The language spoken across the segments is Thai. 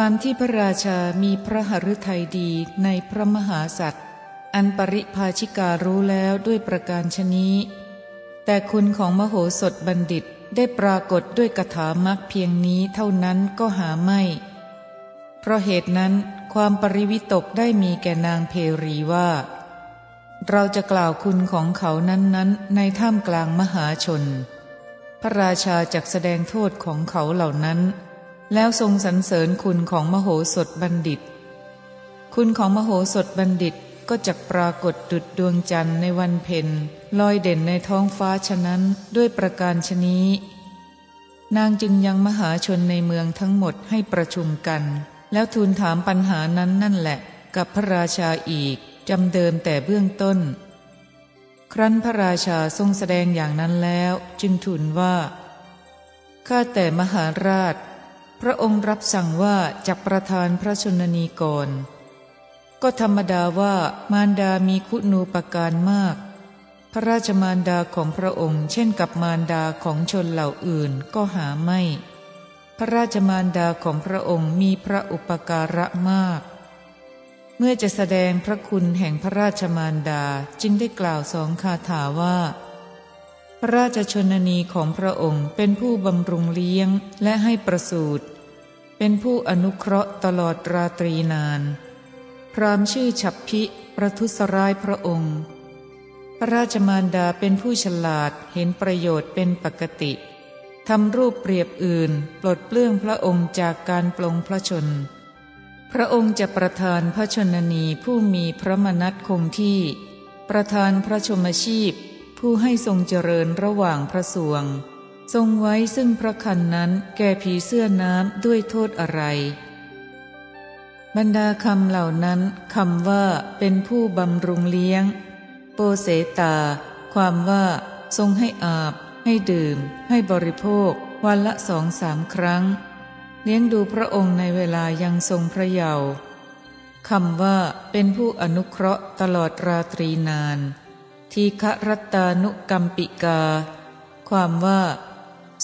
ความที่พระราชามีพระหฤทัยดีในพระมหาสัตว์ อันปริภาชิการู้แล้วด้วยประการชนี้ แต่คุณของมโหสถบัณฑิตได้ปรากฏด้วยกถามักเพียงนี้เท่านั้นก็หาไม่ เพราะเหตุนั้นความปริวิตกได้มีแก่นางเพรีว่า เราจะกล่าวคุณของเขานั้นๆ ในท่ามกลางมหาชน พระราชาจักแสดงโทษของเขาเหล่านั้น แล้วทรงสรรเสริญคุณของมโหสถบัณฑิต คุณของมโหสถบัณฑิตก็จะปรากฏดุดดวงจันทร์ในวันเพ็ญลอยเด่นในท้องฟ้าฉะนั้นด้วยประการชนี้ นางจึงยังมหาชนในเมืองทั้งหมดให้ประชุมกัน แล้วทูลถามปัญหานั้นนั่นแหละ กับพระราชาอีกจำเดิมแต่เบื้องต้น ครั้นพระราชาทรงแสดงอย่างนั้นแล้ว จึงทูลว่าข้าแต่มหาราช พระองค์รับสั่งว่าจะประทานพระชนนีก่อน ก็ธรรมดาว่ามารดามีคุณูปการมาก พระราชมารดาของพระองค์ เช่นกับมารดาของชนเหล่าอื่นก็หาไม่ พระราชมารดาของพระองค์มีพระอุปการะมาก เมื่อจะแสดงพระคุณแห่งพระราชมารดาจึงได้กล่าวสองคาถาว่า ระราชชนนีของพระองค์เป็นผู้บำรุงเลี้ยงและให้ประสูติเป็นผู้อนุเคราะห์ตลอดราตรีนาน พรามชื่อฉับพิประทุษร้ายพระองค์ พระราชมารดาเป็นผู้ฉลาดเห็นประโยชน์เป็นปกติทำรูปเปรียบอื่น ปลดเปลื้องพระองค์จากการปลงพระชน พระองค์จะประทานพระชนนีผู้มีพระมนัตคงที่ ประทานพระชมชีพ ผู้ให้ทรงเจริญระหว่างพระสวง ทรงไว้ซึ่งพระคันนั้นแก่ผีเสื้อน้ำด้วยโทษอะไร บรรดาคำเหล่านั้นคำว่าเป็นผู้บำรุงเลี้ยง โปเสตา ความว่า ทรงให้อาบ ให้ดื่ม ให้บริโภค วันละสองสามครั้ง เลี้ยงดูพระองค์ในเวลายังทรงพระเยาว์คำว่าเป็นผู้อนุเคราะห์ตลอดราตรีนาน ทีฆรัตตานุกรรมปิกา ความว่า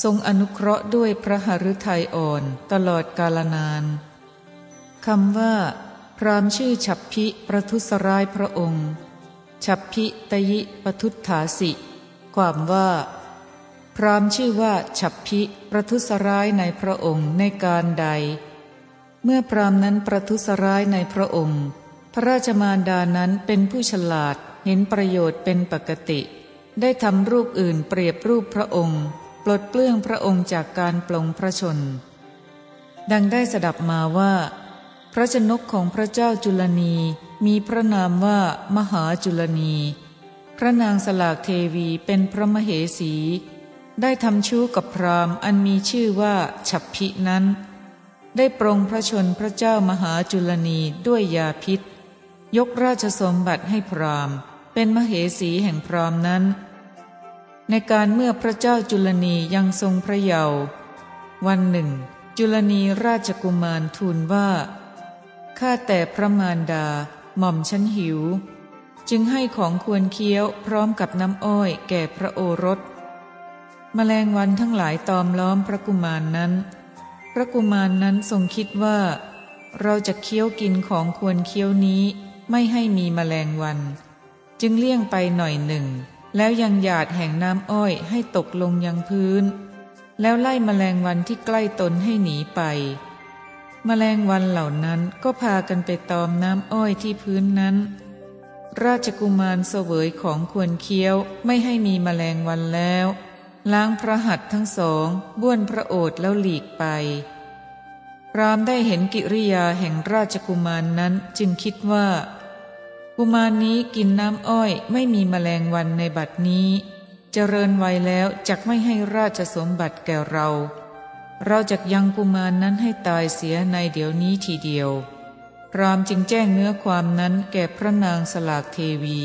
ทรงอนุเคราะห์ด้วยพระหฤทัยอ่อนตลอดกาลนานคำว่า พรามชื่อฉับพิประทุษร้ายพระองค์ฉับพิตยิปทุถาสิ ความว่า พรามชื่อว่าฉับพิประทุษร้ายในพระองค์ในการใด เมื่อพรามนั้นประทุษร้ายในพระองค์ พระราชมารดานั้นเป็นผู้ฉลาด เห็นประโยชน์เป็นปกติ ได้ทำรูปอื่นเปรียบรูปพระองค์ ปลดเปลื้องพระองค์จากการปลงพระชน ดังได้สดับมาว่า พระชนกของพระเจ้าจุลนีมีพระนามว่ามหาจุลนีพระนางสลากเทวีเป็นพระมเหสี ได้ทำชู้กับพราหมณ์อันมีชื่อว่าฉับพินั้น ได้ปรงพระชนพระเจ้ามหาจุลนีด้วยยาพิษ ยกราชสมบัติให้พราหมณ์ เป็นมเหสีแห่งพรามนั้น ในการเมื่อพระเจ้าจุลนียังทรงพระเยาว์วันหนึ่ง จุลนีราชกุมารทูลว่า ข้าแต่พระมารดาหม่อมฉันหิว จึงให้ของควรเคี้ยวพร้อมกับน้ำอ้อยแก่พระโอรสมแมลงวันทั้งหลายตอมล้อมพระกุมารนนั้น พระกุมารนนั้นทรงคิดว่า เราจะเคี้ยวกินของควรเคี้ยวนี้ไม่ให้มีมแมลงวัน จึงเลี่ยงไปหน่อยหนึ่ง แล้วยังหยาดแห่งน้ำอ้อยให้ตกลงยังพื้น แล้วไล่มแมลงวันที่ใกล้ตนให้หนีไป แมลงวันเหล่านั้นก็พากันไปตอมน้ำอ้อยที่พื้นนั้น ราชกุมารเสวยของควรเคี้ยวไม่ให้มีแมลงวันแล้ว ล้างพระหัตถ์ทั้งสองบ้วนพระโอษฐ์แล้วหลีกไปพรามได้เห็นกิริยาแห่งราชกุมารนนั้นจึงคิดว่า กุมารนี้กินน้ำอ้อยไม่มีแมลงวันในบัดนี้ เจริญวัยแล้วจักไม่ให้ราชสมบัติแก่เรา เราจะยังกุมารนนั้นให้ตายเสียในเดี๋ยวนี้ทีเดียว พรามจึงแจ้งเนื้อความนั้นแก่พระนางสลากเทวี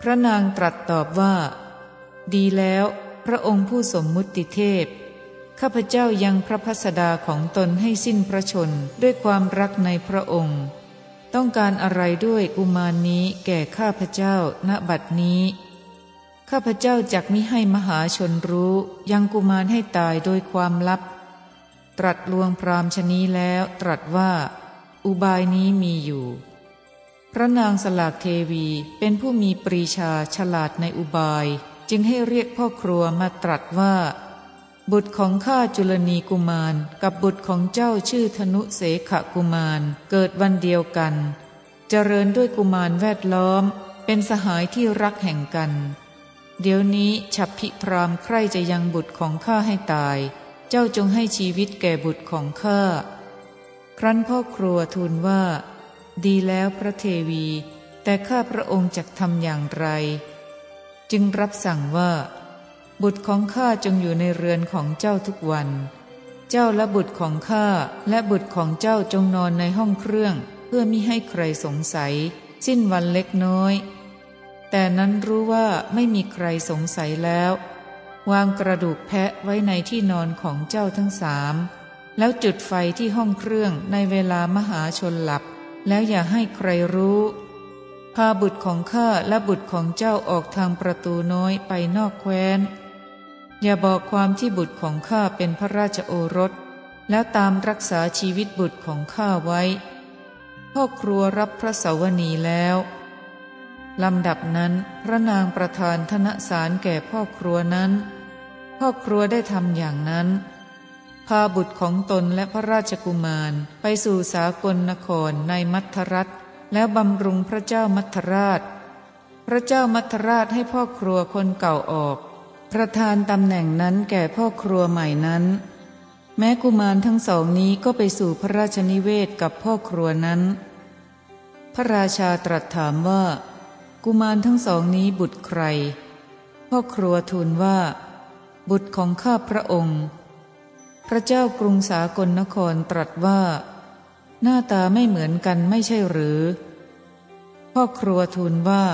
พระนางตรัสตอบว่า ดีแล้ว พระองค์ผู้สมมุติเทพข้าพเจ้ายังพระพัสดาของตนให้สิ้นพระชนด้วยความรักในพระองค์ ต้องการอะไรด้วยกุมารนนี้แก่ข้าพเจ้าณบัดนี้ ข้าพเจ้าจักมิให้มหาชนรู้ยังกุมารให้ตายโดยความลับ ตรัสลวงพรามชนี้แล้วตรัสว่า อุบายนี้มีอยู่ พระนางสลากเทวีเป็นผู้มีปรีชาฉลาดในอุบาย จึงให้เรียกพ่อครัวมาตรัสว่า บุตรของข้าจุลนีกุมารกับบุตรของเจ้าชื่อธนุเสขกุมารเกิดวันเดียวกัน เจริญด้วยกุมารแวดล้อม เป็นสหายที่รักแห่งกัน เดี๋ยวนี้ฉับพิพรามใครจะยังบุตรของข้าให้ตาย เจ้าจงให้ชีวิตแก่บุตรของข้าครั้นพ่อครัวทูลว่า ดีแล้วพระเทวี แต่ข้าพระองค์จะทำอย่างไร จึงรับสั่งว่า บุตรของข้าจงอยู่ในเรือนของเจ้าทุกวัน เจ้าและบุตรของข้าและบุตรของเจ้าจงนอนในห้องเครื่อง เพื่อมิให้ใครสงสัย สิ้นวันเล็กน้อย แต่นั้นรู้ว่าไม่มีใครสงสัยแล้ว วางกระดูกแพะไว้ในที่นอนของเจ้าทั้งสาม แล้วจุดไฟที่ห้องเครื่องในเวลามหาชนหลับ แล้วอย่าให้ใครรู้พาบุตรของข้าและบุตรของเจ้าออกทางประตูน้อยไปนอกแคว้น อย่าบอกความที่บุตรของข้าเป็นพระราชโอรส แล้วตามรักษาชีวิตบุตรของข้าไว้ พ่อครัวรับพระสวนีแล้วลำดับนั้นพระนางประธานธนสารแก่พ่อครัวนั้น พ่อครัวได้ทำอย่างนั้น พาบุตรของตนและพระราชกุมารไปสู่สากลนครในมัทรัฐ แล้วบำรุงพระเจ้ามัทราช พระเจ้ามัทราชให้พ่อครัวคนเก่าออก ประธานตำแหน่งนั้นแก่พ่อครัวใหม่นั้น แม้กุมารทั้งสองนี้ก็ไปสู่พระราชนิเวศกับพ่อครัวนั้น พระราชาตรัสถามว่า กุมารทั้งสองนี้บุตรใคร พ่อครัวทูลว่า บุตรของข้าพระองค์ พระเจ้ากรุงสากลนครตรัสว่า หน้าตาไม่เหมือนกันไม่ใช่หรือ พ่อครัวทูลว่า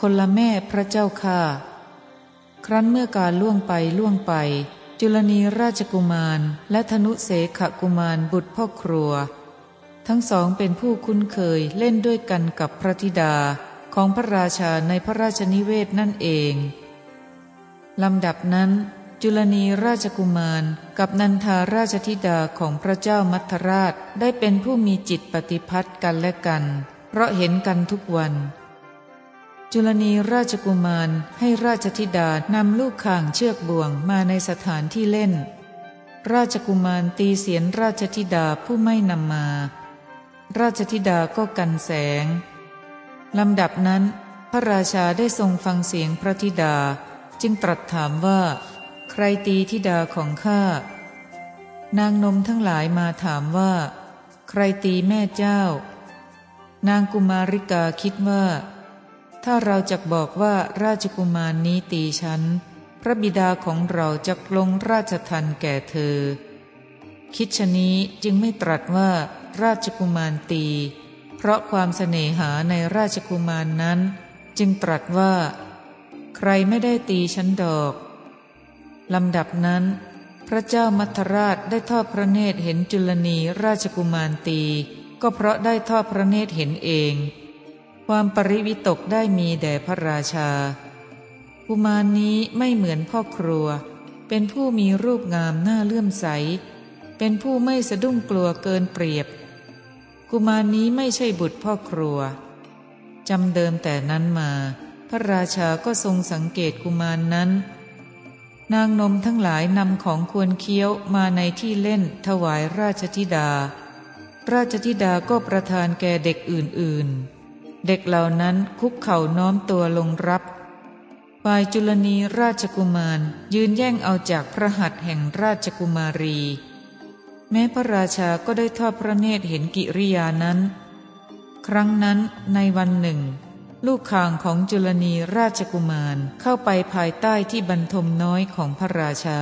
คนละแม่พระเจ้าค่ะ ครั้นเมื่อการล่วงไปล่วงไป จุลนีราชกุมาร และธนุเสขกุมารบุตรพ่อครัว ทั้งสองเป็นผู้คุ้นเคยเล่นด้วยกันกับพระธิดาของพระราชาในพระราชนิเวศนั่นเองลำดับนั้น จุลนีราชกุมารกับนันทาราชธิดาของพระเจ้ามัทราชได้เป็นผู้มีจิตปฏิพัติกันและกัน เพราะเห็นกันทุกวัน จุลนีราชกุมารให้ราชธิดานำลูกข่างเชือกบ่วงมาในสถานที่เล่น ราชกุมารตีเสียนราชธิดาผู้ไม่นำมา ราชธิดาก็กันแสงลำดับนั้น พระราชาได้ทรงฟังเสียงพระธิดา จึงตรัสถามว่า ใครตีทิดาของข้า นางนมทั้งหลายมาถามว่า ใครตีแม่เจ้า นางกุมาริกาคิดว่า ถ้าเราจะบอกว่าราชกุมารนนี้ตีฉัน พระบิดาของเราจะลงราชทันแก่เธอ คิดชนี้จึงไม่ตรัสว่า ราชกุมารตี เพราะความเสน่หาในราชกุมารนนั้น จึงตรัสว่า ใครไม่ได้ตีฉันดอกลำดับนั้น พระเจ้ามัทราชได้ทอดพระเนตรเห็นจุลนีราชกุมารตี ก็เพราะได้ทอดพระเนตรเห็นเอง ความปริวิตกได้มีแด่พระราชา กุมารนี้ไม่เหมือนพ่อครัว เป็นผู้มีรูปงามหน่าเลื่อมใส เป็นผู้ไม่สะดุ้งกลัวเกินเปรียบ กุมารนี้ไม่ใช่บุตรพ่อครัวจำเดิมแต่นั้นมา พระราชาก็ทรงสังเกตกุมารนนั้น นางนมทั้งหลายนำของควรเคี้ยวมาในที่เล่นถวายราชธิดา ราชธิดาก็ประทานแก่เด็กอื่นๆ เด็กเหล่านั้นคุกเข่าน้อมตัวลงรับฝ่ายจุลนีราชกุมารยืนแย่งเอาจากพระหัตถ์แห่งราชกุมารี แม้พระราชาก็ได้ทอดพระเนตรเห็นกิริยานั้น ครั้งนั้นในวันหนึ่ง ลูกข่างของจุลนีราชกุมารเข้าไปภายใต้ที่บรรทมน้อยของพระราชา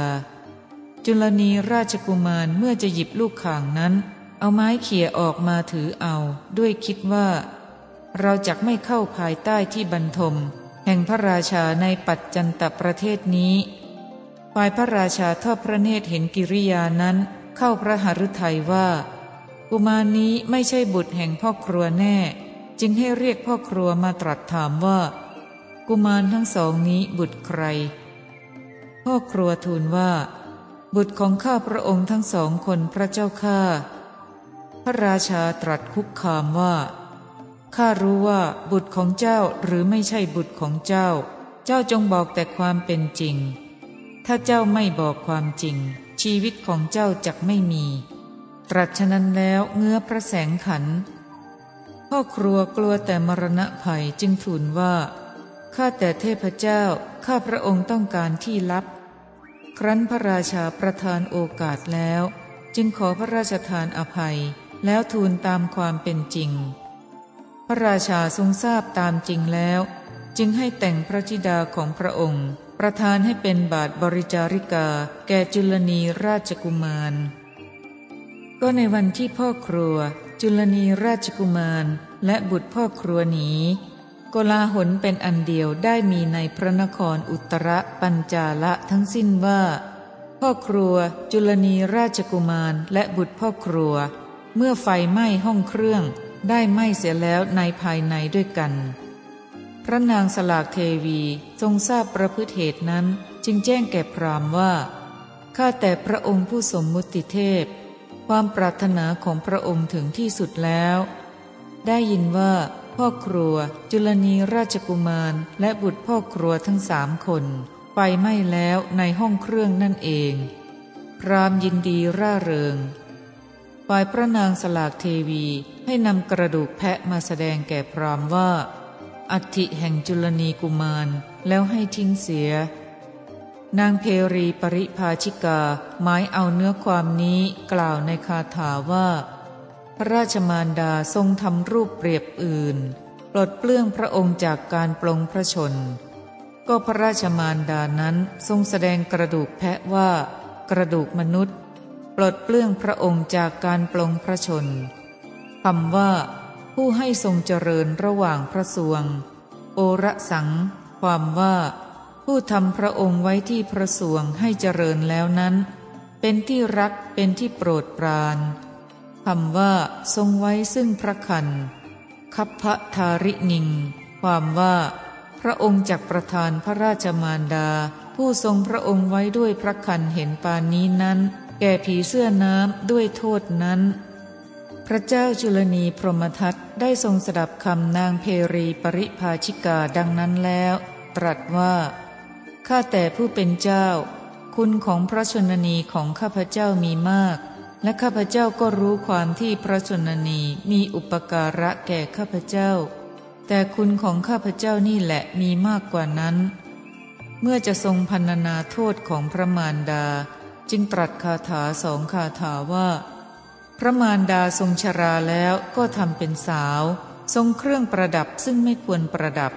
จุลนีราชกุมารเมื่อจะหยิบลูกข่างนั้น เอาไม้เขี่ยออกมาถือเอาด้วยคิดว่า เราจะไม่เข้าภายใต้ที่บรรทม แห่งพระราชาในปัจจันตประเทศนี้ฝ่ายพระราชาทอดพระเนตรเห็นกิริยานั้นเข้าพระหฤทัยว่า กุมารนี้ไม่ใช่บุตรแห่งพ่อครัวแน่ จึงให้เรียกพ่อครัวมาตรัสถามว่า กุมารทั้งสองนี้บุตรใคร พ่อครัวทูลว่า บุตรของข้าพระองค์ทั้งสองคนพระเจ้าข้าพระราชาตรัสคุกคามว่า ข้ารู้ว่าบุตรของเจ้าหรือไม่ใช่บุตรของเจ้า เจ้าจงบอกแต่ความเป็นจริง ถ้าเจ้าไม่บอกความจริง ชีวิตของเจ้าจะไม่มี ตรัสฉะนั้นแล้วเงื้อพระแสงขันพ่อครัวกลัวแต่มรณะภัยจึงทูลว่าข้าแต่เทพเจ้าข้าพระองค์ต้องการที่ลับ ครั้นพระราชาประทานโอกาสแล้ว จึงขอพระราชทานอภัยแล้วทูลตามความเป็นจริง ระราชาทรงทราบตามจริงแล้ว จึงให้แต่งพระธิดาของพระองค์ ประทานให้เป็นบาทบริจาริกา แก่จุลนีราชกุมาร ก็ในวันที่พ่อครัว จุลนีราชกุมารและบุตรพ่อครัวหนีกลาหนเป็นอันเดียวได้มีในพระนครอุตรปัญจาละทั้งสิ้นว่า พ่อครัว จุลนีราชกุมารและบุตรพ่อครัว เมื่อไฟไหม้ห้องเครื่อง ได้ไหม้เสียแล้วในภายในด้วยกัน พระนางสลากเทวีทรงทราบประพฤติเหตุนั้นจึงแจ้งแก่พรามว่า ข้าแต่พระองค์ผู้สมมุติเทพ ความปรารถนาของพระองค์ถึงที่สุดแล้ว ได้ยินว่าพ่อครัว จุลนีราชกุมารและบุตรพ่อครัวทั้งสามคนไฟไหม้แล้วในห้องเครื่องนั่นเอง พรามยินดีร่าเริงฝ่ายพระนางสลากเทวี ให้นำกระดูกแพะมาแสดงแก่พรามว่า อัฐิแห่งจุลนีกุมารแล้วให้ทิ้งเสีย นางเพรีปริภาชิกาหมายเอาเนื้อความนี้กล่าวในคาถาว่า พระราชมารดาทรงทำรูปเปรียบอื่น ปลดเปลื้องพระองค์จากการปลงพระชน ก็พระราชมารดานั้นทรงแสดงกระดูกแพะว่า กระดูกมนุษย์ ปลดเปลื้องพระองค์จากการปลงพระชน คำว่า ผู้ให้ทรงเจริญระหว่างพระสวง โอระสัง ความว่า ผู้ทำพระองค์ไว้ที่พระสวงให้เจริญแล้วนั้น เป็นที่รักเป็นที่โปรดปรานคำว่า ทรงไว้ซึ่งพระคันคัพพทารินิง ความว่า พระองค์จักประทานพระราชมารดา ผู้ทรงพระองค์ไว้ด้วยพระคันเห็นปานนี้นั้น แก่ผีเสื้อน้ำด้วยโทษนั้น พระเจ้าจุลนีพรหมทัตได้ทรงสดับคำนางเพรีปริภาชิกาดังนั้นแล้ว ตรัสว่า ข้าแต่ผู้เป็นเจ้า คุณของพระชนนีของข้าพเจ้ามีมาก และข้าพเจ้าก็รู้ความที่พระชนนีมีอุปการะแก่ข้าพเจ้า แต่คุณของข้าพเจ้านี่แหละมีมากกว่านั้น เมื่อจะทรงพันนาโทษของพระมารดา จึงตรัสคาถาสองคาถาว่า พระมารดาทรงชราแล้วก็ทำเป็นสาว ทรงเครื่องประดับซึ่งไม่ควรประดับ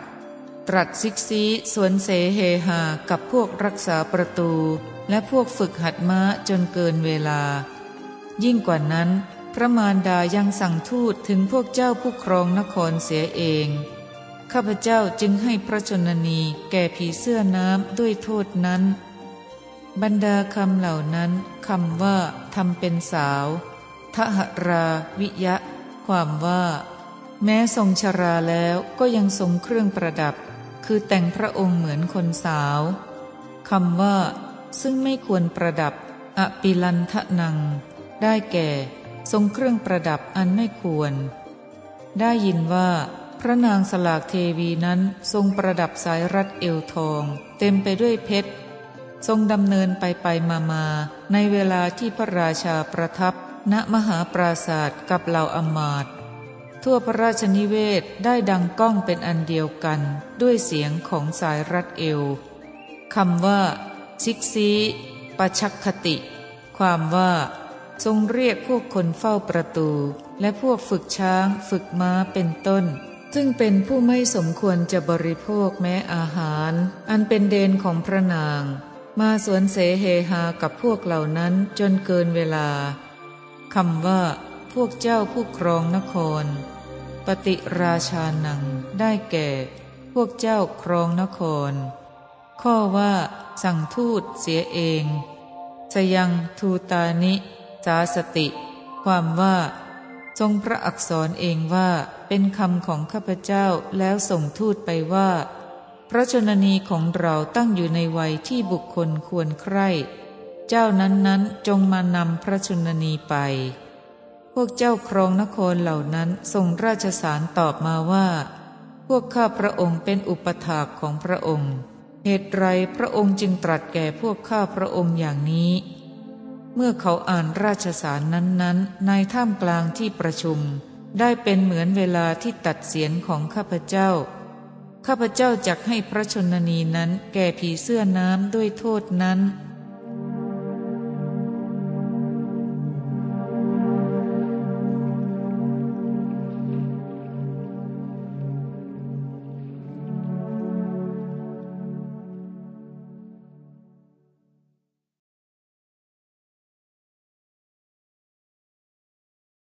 ตรัสซิกซีสวนเสเฮหากับพวกรักษาประตู และพวกฝึกหัดม้าจนเกินเวลา ยิ่งกว่านั้น พระมารดายังสั่งทูตถึงพวกเจ้าผู้ครองนครเสียเอง ข้าพเจ้าจึงให้พระชนนีแก่ผีเสื้อน้ำด้วยโทษนั้น บรรดาคำเหล่านั้นคำว่าทำเป็นสาว ทหราวิยะ ความว่า แม้ทรงชราแล้วก็ยังทรงเครื่องประดับ คือแต่งพระองค์เหมือนคนสาวคำว่า ซึ่งไม่ควรประดับ อปิลันทะนัง ได้แก่ ทรงเครื่องประดับอันไม่ควร ได้ยินว่า พระนางสลากเทวีนั้นทรงประดับสายรัดเอวทอง เต็มไปด้วยเพชรทรงดำเนินไปไปมามาในเวลาที่พระราชาประทับ ณมหาปราศาสตร์กับเหล่าอมาตทั่วพระราชนิเวศได้ดังก้องเป็นอันเดียวกันด้วยเสียงของสายรัดเอวคำว่า ซิกซีปชักคติ ความว่า ทรงเรียกพวกคนเฝ้าประตู และพวกฝึกช้างฝึกม้าเป็นต้น ซึ่งเป็นผู้ไม่สมควรจะบริโภคแม้อาหาร อันเป็นเดนของพระนาง มาสวนเสเฮหากับพวกเหล่านั้นจนเกินเวลา คำว่า พวกเจ้าผู้ครองนคร ปฏิราชานัง ได้แก่ พวกเจ้าครองนคร ข้อว่า สั่งทูตเสียเอง สยังทูตานิ สาสติ ความว่า ทรงพระอักษรเองว่าเป็นคำของข้าพเจ้าแล้วส่งทูตไปว่า พระชนนีของเราตั้งอยู่ในวัยที่บุคคลควรใคร่ เจ้านั้นๆจงมานำพระชนนีไป พวกเจ้าครองนครเหล่านั้นส่งราชสารตอบมาว่า พวกข้าพระองค์เป็นอุปถากของพระองค์ เหตุไรพระองค์จึงตรัสแก่พวกข้าพระองค์อย่างนี้ เมื่อเขาอ่านราชสารนั้นๆในท่ามกลางที่ประชุม ได้เป็นเหมือนเวลาที่ตัดเสียนของข้าพเจ้าข้าพเจ้าจักให้พระชนนีนั้นแก่ผีเสื้อน้ำด้วยโทษนั้น